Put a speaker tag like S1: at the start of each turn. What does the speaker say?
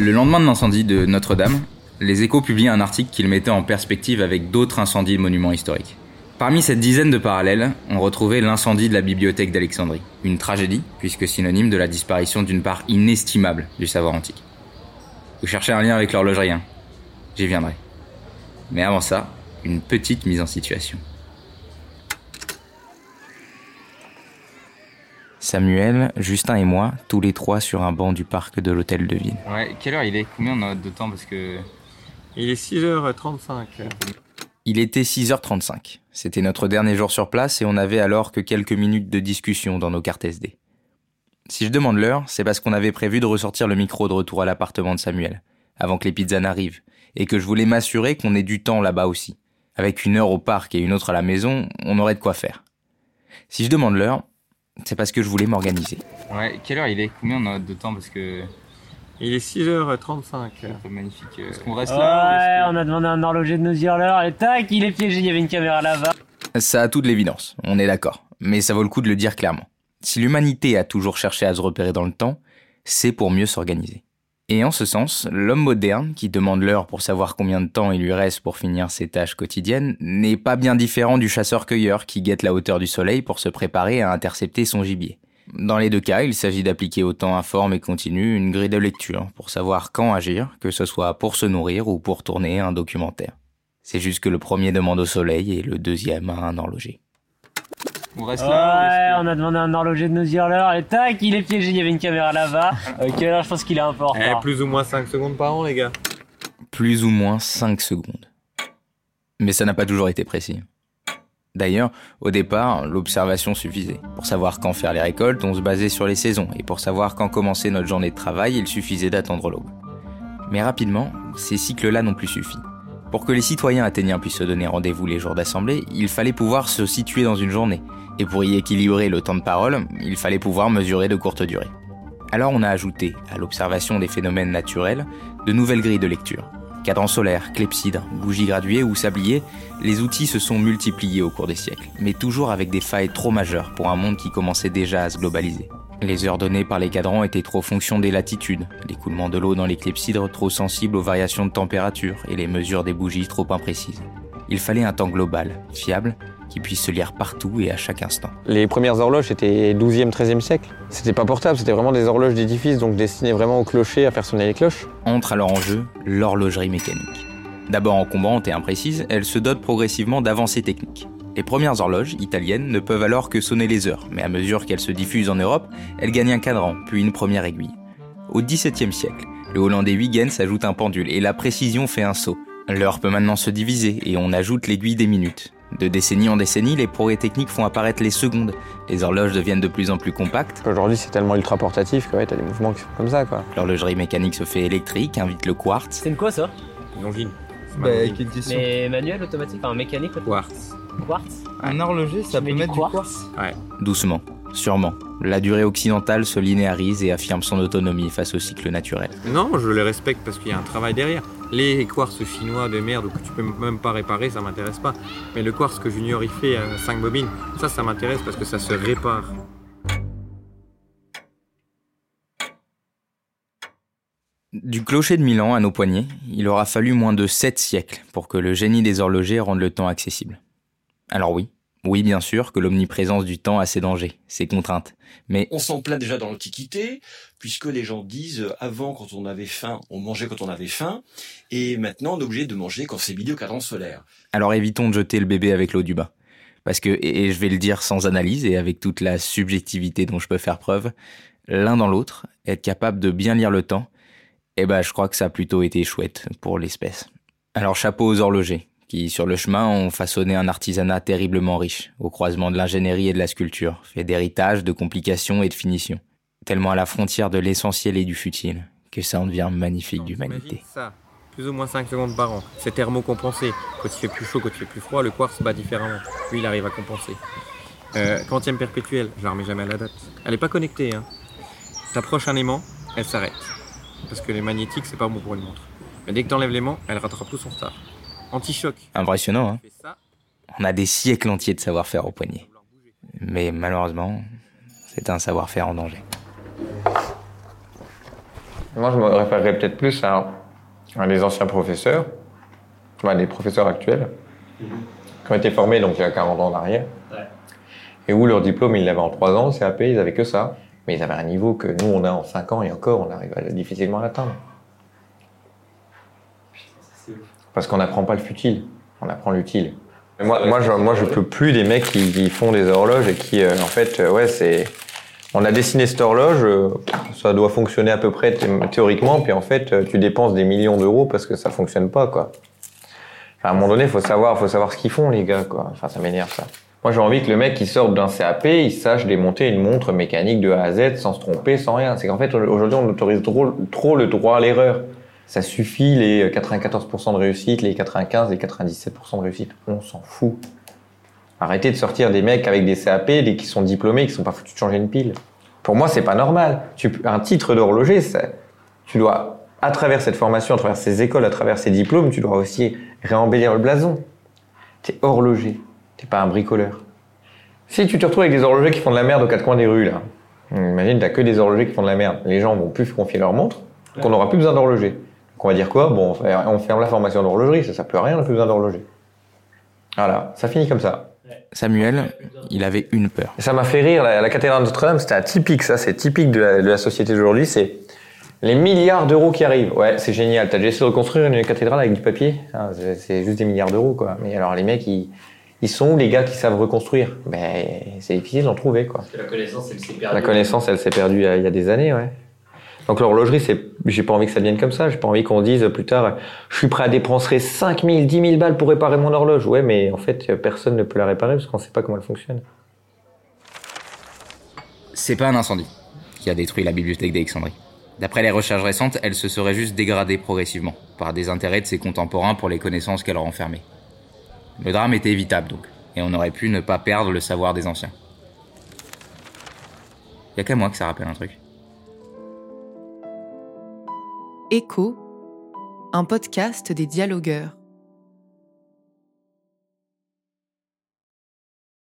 S1: Le lendemain de l'incendie de Notre-Dame, les échos publient un article qu'ils mettaient en perspective avec d'autres incendies de monuments historiques. Parmi cette dizaine de parallèles, on retrouvait l'incendie de la bibliothèque d'Alexandrie. Une tragédie, puisque synonyme de la disparition d'une part inestimable du savoir antique. Vous cherchez un lien avec l'horlogerie, hein? J'y viendrai. Mais avant ça, une petite mise en situation. Samuel, Justin et moi, tous les trois sur un banc du parc de l'hôtel de ville. Ouais, quelle heure il est? Combien on a de temps? Parce que.
S2: Il est 6h35.
S1: Il était 6h35. C'était notre dernier jour sur place et on avait alors que quelques minutes de discussion dans nos cartes SD. Si je demande l'heure, c'est parce qu'on avait prévu de ressortir le micro de retour à l'appartement de Samuel, avant que les pizzas n'arrivent, et que je voulais m'assurer qu'on ait du temps là-bas aussi. Avec une heure au parc et une autre à la maison, on aurait de quoi faire. Si je demande l'heure, c'est parce que je voulais m'organiser. Ouais, quelle heure il est? Combien on a de temps? Parce que.
S2: Il est 6h35.
S1: C'est magnifique. Est-ce qu'on
S3: reste là Ouais, on a demandé à un horloger de nous dire l'heure et tac, il est piégé, il y avait une caméra là-bas.
S1: Ça a toute l'évidence, on est d'accord. Mais ça vaut le coup de le dire clairement. Si l'humanité a toujours cherché à se repérer dans le temps, c'est pour mieux s'organiser. Et en ce sens, l'homme moderne, qui demande l'heure pour savoir combien de temps il lui reste pour finir ses tâches quotidiennes, n'est pas bien différent du chasseur-cueilleur qui guette la hauteur du soleil pour se préparer à intercepter son gibier. Dans les deux cas, il s'agit d'appliquer au temps informe et continu une grille de lecture pour savoir quand agir, que ce soit pour se nourrir ou pour tourner un documentaire. C'est juste que le premier demande au soleil et le deuxième à un horloger.
S3: On reste là Ouais, on a demandé à un horloger de nous dire l'heure et tac, il est piégé, il y avait une caméra là-bas. ok, là je pense qu'il est un peu en
S2: eh, plus ou moins 5 secondes par an, les gars.
S1: Plus ou moins 5 secondes. Mais ça n'a pas toujours été précis. D'ailleurs, au départ, l'observation suffisait. Pour savoir quand faire les récoltes, on se basait sur les saisons, et pour savoir quand commencer notre journée de travail, il suffisait d'attendre l'aube. Mais rapidement, ces cycles-là n'ont plus suffi. Pour que les citoyens athéniens puissent se donner rendez-vous les jours d'assemblée, il fallait pouvoir se situer dans une journée. Et pour y équilibrer le temps de parole, il fallait pouvoir mesurer de courte durée. Alors on a ajouté, à l'observation des phénomènes naturels, de nouvelles grilles de lecture. Cadran solaire, clepsydre, bougies graduées ou sabliers, les outils se sont multipliés au cours des siècles, mais toujours avec des failles trop majeures pour un monde qui commençait déjà à se globaliser. Les heures données par les cadrans étaient trop fonction des latitudes, l'écoulement de l'eau dans les clepsydres trop sensible aux variations de température et les mesures des bougies trop imprécises. Il fallait un temps global, fiable, qui puisse se lire partout et à chaque instant.
S2: Les premières horloges étaient 12e, 13e siècle. C'était pas portable, c'était vraiment des horloges d'édifice, donc destinées vraiment au clocher à faire sonner les cloches.
S1: Entre alors en jeu l'horlogerie mécanique. D'abord encombrante et imprécise, elle se dote progressivement d'avancées techniques. Les premières horloges, italiennes, ne peuvent alors que sonner les heures, mais à mesure qu'elles se diffusent en Europe, elles gagnent un cadran, puis une première aiguille. Au XVIIe siècle, le hollandais Huygens ajoute un pendule et la précision fait un saut. L'heure peut maintenant se diviser et on ajoute l'aiguille des minutes. De décennie en décennie, les progrès techniques font apparaître les secondes. Les horloges deviennent de plus en plus compactes.
S2: Aujourd'hui, c'est tellement ultra portatif que ouais, t'as des mouvements qui sont comme ça, quoi.
S1: L'horlogerie mécanique se fait électrique, invite le quartz.
S3: C'est une quoi ça?
S2: Une longine.
S3: Bah, Mais manuel, automatique, enfin mécanique
S2: Quartz.
S3: Quartz
S2: Un horloger, ça peut mettre du quartz
S1: Ouais. Doucement, sûrement. La durée occidentale se linéarise et affirme son autonomie face au cycle naturel.
S2: Non, je les respecte parce qu'il y a un travail derrière. Les quartz chinois de merde que tu peux même pas réparer, ça m'intéresse pas. Mais le quartz que Junior y fait à 5 bobines, ça, ça m'intéresse parce que ça se répare.
S1: Du clocher de Milan à nos poignets, il aura fallu moins de 7 siècles pour que le génie des horlogers rende le temps accessible. Alors oui, oui bien sûr que l'omniprésence du temps a ses dangers, ses contraintes, mais...
S4: On s'en plaint déjà dans l'Antiquité, puisque les gens disent euh, avant quand on avait faim, on mangeait quand on avait faim, et maintenant on est obligé de manger quand c'est midi au cadran solaire.
S1: Alors évitons de jeter le bébé avec l'eau du bain. Parce que, et je vais le dire sans analyse et avec toute la subjectivité dont je peux faire preuve, l'un dans l'autre, être capable de bien lire le temps, eh ben, je crois que ça a plutôt été chouette pour l'espèce. Alors chapeau aux horlogers, qui sur le chemin ont façonné un artisanat terriblement riche, au croisement de l'ingénierie et de la sculpture, fait d'héritage, de complications et de finition. Tellement à la frontière de l'essentiel et du futile, que ça en devient magnifique d'humanité.
S2: ça, plus ou moins 5 secondes par an. C'est thermocompensé. Quand il fait plus chaud, quand il fait plus froid, le quartz bat différemment. Lui, il arrive à compenser. Euh, quantième perpétuelle, je la remets jamais à la date. Elle n'est pas connectée. Hein. T'approches un aimant, elle s'arrête parce que les magnétiques, c'est pas bon pour une montre. Mais dès que t'enlèves l'aimant, elle rattrape tout son retard. Anti-choc.
S1: Impressionnant, hein On a des siècles entiers de savoir-faire au poignet. Mais malheureusement, c'est un savoir-faire en danger.
S5: Moi, je me référerais peut-être plus à, à des anciens professeurs, enfin, des professeurs actuels, qui ont été formés donc il y a 40 ans en arrière, et où leur diplôme, ils l'avaient en 3 ans, CAP, ils avaient que ça. Mais ils avaient un niveau que nous, on a en 5 ans, et encore, on arrive à difficilement à l'atteindre. Parce qu'on n'apprend pas le futile, on apprend l'utile. Moi, moi, je, moi, je peux plus des mecs qui, qui font des horloges et qui, euh, en fait, euh, ouais, c'est. On a dessiné cette horloge, euh, ça doit fonctionner à peu près thé- théoriquement, puis en fait, tu dépenses des millions d'euros parce que ça fonctionne pas, quoi. Enfin, à un moment donné, faut savoir, faut savoir ce qu'ils font, les gars, quoi. Enfin, ça m'énerve, ça. Moi, j'ai envie que le mec qui sorte d'un CAP, il sache démonter une montre mécanique de A à Z sans se tromper, sans rien. C'est qu'en fait, aujourd'hui, on autorise trop, trop le droit à l'erreur. Ça suffit les 94% de réussite, les 95, les 97% de réussite. On s'en fout. Arrêtez de sortir des mecs avec des CAP, des qui sont diplômés, qui sont pas foutus de changer une pile. Pour moi, c'est pas normal. Tu, un titre d'horloger, tu dois, à travers cette formation, à travers ces écoles, à travers ces diplômes, tu dois aussi réembellir le blason. T'es horloger. T'es pas un bricoleur. Si tu te retrouves avec des horlogers qui font de la merde aux quatre coins des rues, là, imagine, t'as que des horlogers qui font de la merde. Les gens vont plus confier leur montre, qu'on n'aura plus besoin d'horloger. On va dire quoi? Bon, on ferme la formation d'horlogerie, ça, ça peut rien, on n'a plus besoin d'horloger. Voilà, ça finit comme ça.
S1: Samuel, il avait une peur.
S5: Ça m'a fait rire, la, la cathédrale de Notre-Dame, c'était atypique, ça, c'est typique de la, de la société d'aujourd'hui, c'est les milliards d'euros qui arrivent. Ouais, c'est génial. T'as déjà essayé de reconstruire une cathédrale avec du papier? Ah, c'est- juste des milliards d'euros, quoi. Mais alors, les mecs, ils, ils sont où les gars qui savent reconstruire Ben, c'est difficile d'en trouver, quoi.
S3: La connaissance, elle s'est perdue.
S5: La connaissance, elle s'est perdue il y a- il y a des années, ouais. Donc l'horlogerie, c'est, j'ai pas envie que ça devienne comme ça. J'ai pas envie qu'on dise plus tard, je suis prêt à dépenser 5 000, 10 000 balles pour réparer mon horloge. Ouais, mais en fait, personne ne peut la réparer parce qu'on sait pas comment elle fonctionne.
S1: C'est pas un incendie qui a détruit la bibliothèque d'Alexandrie. D'après les recherches récentes, elle se serait juste dégradée progressivement par des intérêts de ses contemporains pour les connaissances qu'elle renfermait. Le drame était évitable donc, et on aurait pu ne pas perdre le savoir des anciens. Y a qu'à moi que ça rappelle un truc.
S6: Écho, un podcast des dialogueurs.